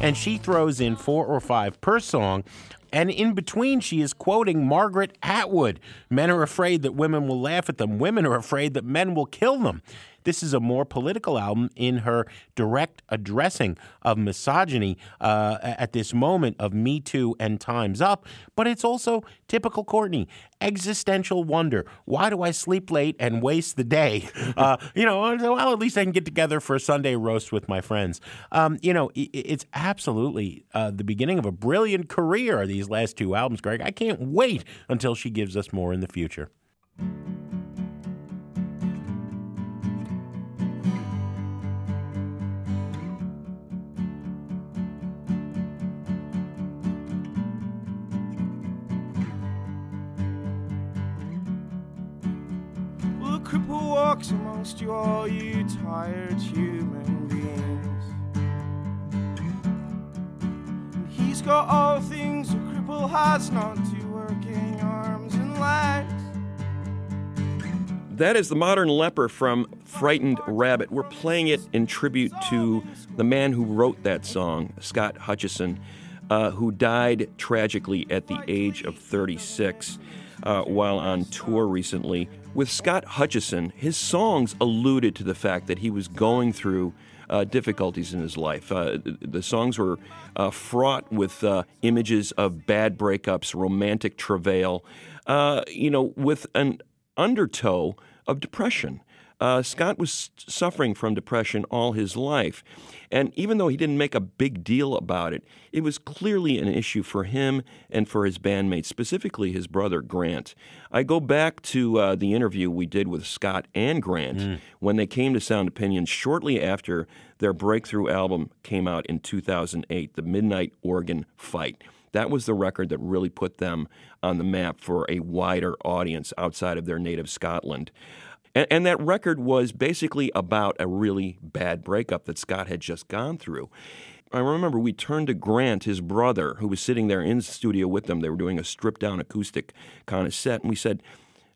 And she throws in four or five per song. And in between, she is quoting Margaret Atwood. Men are afraid that women will laugh at them. Women are afraid that men will kill them. This is a more political album in her direct addressing of misogyny uh, at this moment of Me Too and Time's Up. But it's also typical Courtney, existential wonder. Why do I sleep late and waste the day? Uh, you know, well, at least I can get together for a Sunday roast with my friends. Um, you know, it's absolutely uh, the beginning of a brilliant career, these last two albums, Greg. I can't wait until she gives us more in the future. Amongst you all, you tired human beings. He's got all things a cripple has, not two working arms and legs. That is the modern leper from Frightened Rabbit. We're playing it in tribute to the man who wrote that song, Scott Hutchison, uh, who died tragically at the age of 36 uh, while on tour recently. With Scott Hutchison, his songs alluded to the fact that he was going through uh, difficulties in his life. Uh, the, songs were uh, fraught with uh, images of bad breakups, romantic travail, uh, you know, with an undertow of depression. Uh, Scott was suffering from depression all his life. And even though he didn't make a big deal about it, it was clearly an issue for him and for his bandmates, specifically his brother Grant. I go back to uh, the interview we did with Scott and Grant when they came to Sound Opinions shortly after their breakthrough album came out in 2008, The Midnight Organ Fight. That was the record that really put them on the map for a wider audience outside of their native Scotland. And, and that record was basically about a really bad breakup that Scott had just gone through. I remember we turned to Grant, his brother, who was sitting there in the studio with them. They were doing a stripped down acoustic kind of set, and we said,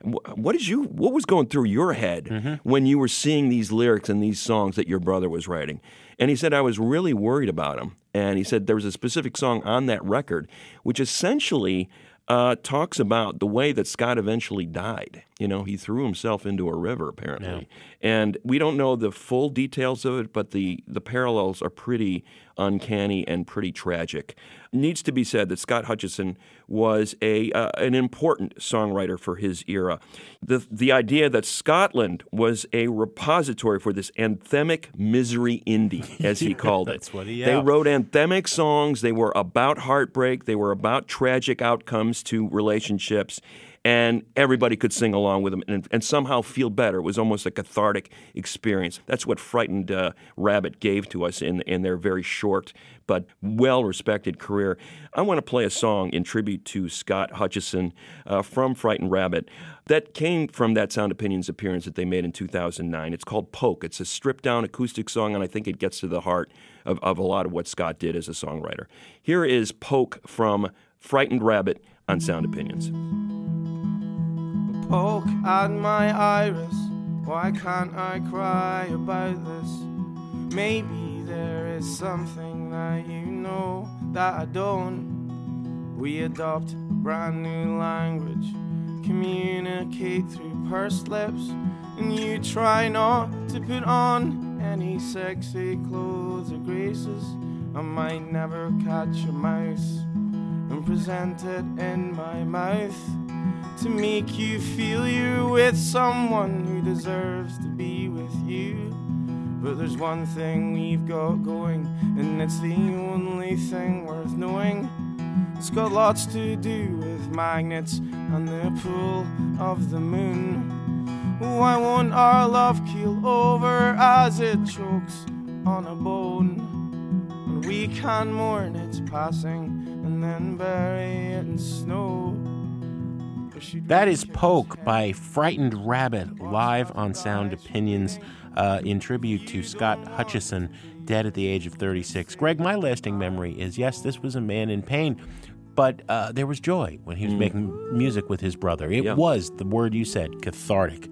"What did you? What was going through your head when you were seeing these lyrics and these songs that your brother was writing?" And he said, "I was really worried about him." And he said there was a specific song on that record which essentially uh, talks about the way that Scott eventually died. You know, he threw himself into a river apparently, and we don't know the full details of it, but the the parallels are pretty uncanny and pretty tragic. Needs to be said that Scott Hutchison was a uh, an important songwriter for his era. The the idea that Scotland was a repository for this anthemic misery indie, as he called it. That's what he- They wrote anthemic songs. They were about heartbreak. They were about tragic outcomes to relationships. And everybody could sing along with them and, and somehow feel better. It was almost a cathartic experience. That's what Frightened uh, Rabbit gave to us in, in their very short but well respected career. I want to play a song in tribute to Scott Hutchison uh, from Frightened Rabbit that came from that Sound Opinions appearance that they made in 2009. It's called Poke. It's a stripped down acoustic song, and I think it gets to the heart of, of a lot of what Scott did as a songwriter. Here is Poke from Frightened Rabbit on Sound Opinions. Poke at my iris. Why can't I cry about this? Maybe there is something that you know that I don't. We adopt brand new language, communicate through pursed lips, and you try not to put on any sexy clothes or graces. I might never catch a mouse and present it in my mouth to make you feel you're with someone who deserves to be with you. But there's one thing we've got going, and it's the only thing worth knowing. It's got lots to do with magnets and the pull of the moon. Why won't our love keel over as it chokes on a bone? And we can mourn its passing and then bury it in snow. Or should we That is Poke by Frightened Rabbit, live on Sound Opinions, uh, in tribute to Scott Hutchison, dead at the age of 36. Greg, my lasting memory is yes, this was a man in pain, but uh, there was joy when he was making music with his brother. It Yeah. was, the word you said, cathartic.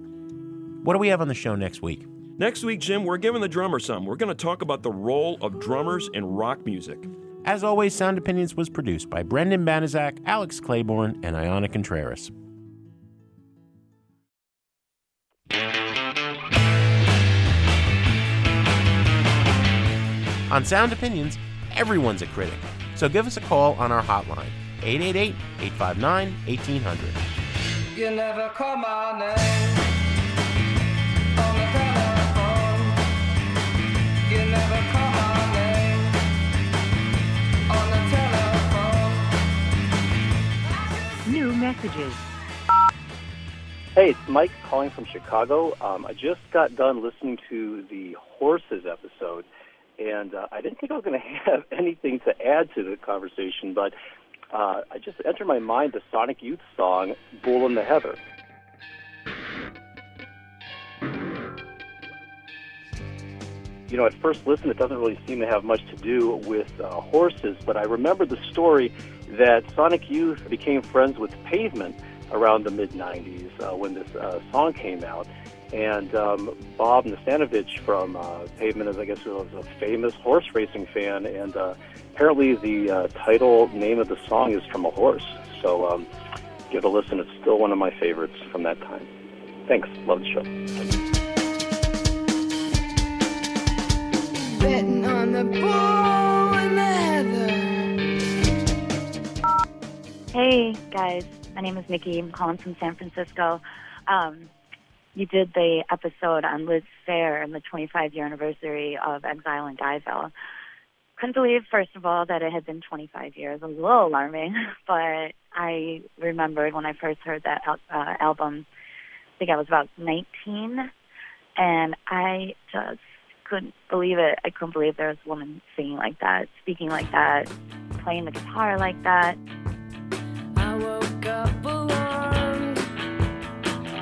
What do we have on the show next week? Next week, Jim, we're giving the drummer some. We're going to talk about the role of drummers in rock music. As always, Sound Opinions was produced by Brendan Banaszak, Alex Claiborne, and Ayana Contreras. On Sound Opinions, everyone's a critic. So give us a call on our hotline, 888 859 1800. You never call my name messages. Hey, it's Mike calling from Chicago. Um, I just got done listening to the horses episode, and uh, I didn't think I was going to have anything to add to the conversation, but uh, I just entered my mind the Sonic Youth song "Bull in the Heather." You know, at first listen, it doesn't really seem to have much to do with uh, horses, but I remember the story that Sonic Youth became friends with Pavement around the mid 90s uh, when this uh, song came out. And um, Bob Nastanovich from uh, Pavement, is I guess, was a famous horse racing fan, and uh, apparently the uh, title name of the song is from a horse. So um, give it a listen. It's still one of my favorites from that time. Thanks. Love the show. Betting on the bull in the heather. Hey guys, my name is Nikki. I'm calling from San Francisco. Um, you did the episode on Liz Phair and the 25 year anniversary of Exile in Guyville. Couldn't believe, first of all, that it had been 25 years. It was a little alarming, but I remembered when I first heard that uh, album. I think I was about 19, and I just couldn't believe it. I couldn't believe there was a woman singing like that, speaking like that, playing the guitar like that.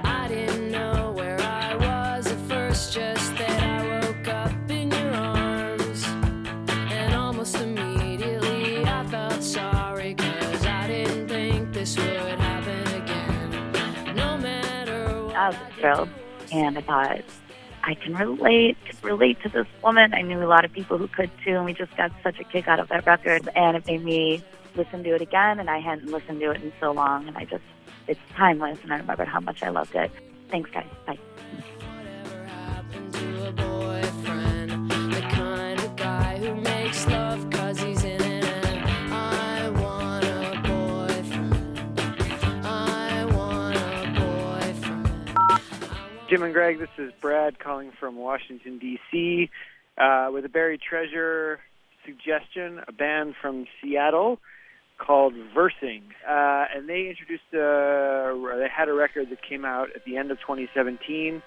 I didn't know where I was at first, just that I woke up in your arms. And I felt I didn't think this would happen again. No matter what. I was thrilled, and I thought I can relate, could relate to this woman. I knew a lot of people who could too, and we just got such a kick out of that record, and it made me listen to it again. And I hadn't listened to it in so long, and I just it's timeless, and I remembered how much I loved it. Thanks, guys. Bye. Whatever happened to a boyfriend? The kind of guy who makes love cause he's in it. And I want a boyfriend. I want a boyfriend. Jim and Greg, this is Brad calling from Washington, D.C., uh, with a buried treasure suggestion, a band from Seattle called Versing, uh, and they introduced a, they had a record that came out at the end of 2017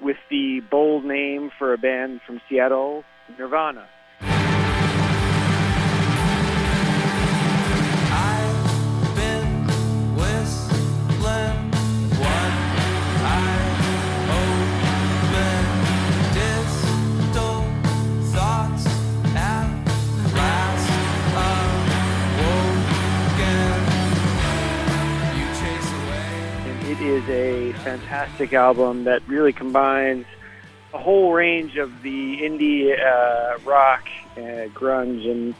with the bold name for a band from Seattle, Nirvana. Fantastic album that really combines a whole range of the indie uh, rock, uh, grunge, and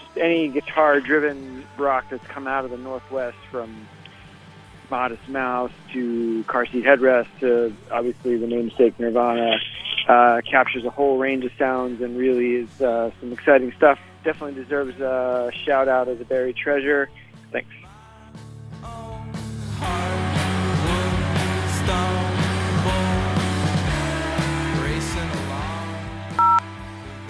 just any guitar-driven rock that's come out of the Northwest, from Modest Mouse to Car Seat Headrest to obviously the namesake Nirvana. Uh, captures a whole range of sounds and really is uh, some exciting stuff. Definitely deserves a shout out as a buried treasure. Thanks.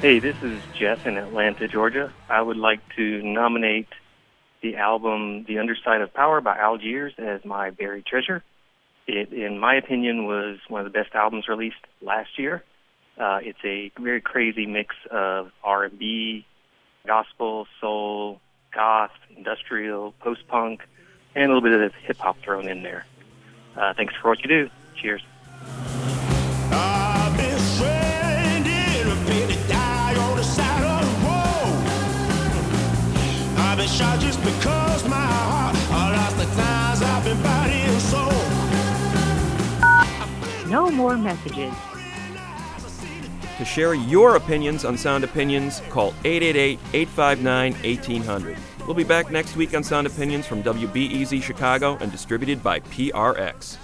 Hey, this is Jeff in Atlanta, Georgia. I would like to nominate the album The Underside of Power by Algiers as my buried treasure. It, in my opinion, was one of the best albums released last year. Uh, it's a very crazy mix of R&B, gospel, soul, goth, industrial, post-punk, and a little bit of hip hop thrown in there. Uh, thanks for what you do. Cheers. I've been stranded, a bit to die on the side of the road. I've been shot just because my heart, I lost the times I've been body and soul. No more messages. To share your opinions on Sound Opinions, call 888 859 1800. We'll be back next week on Sound Opinions from WBEZ Chicago and distributed by PRX.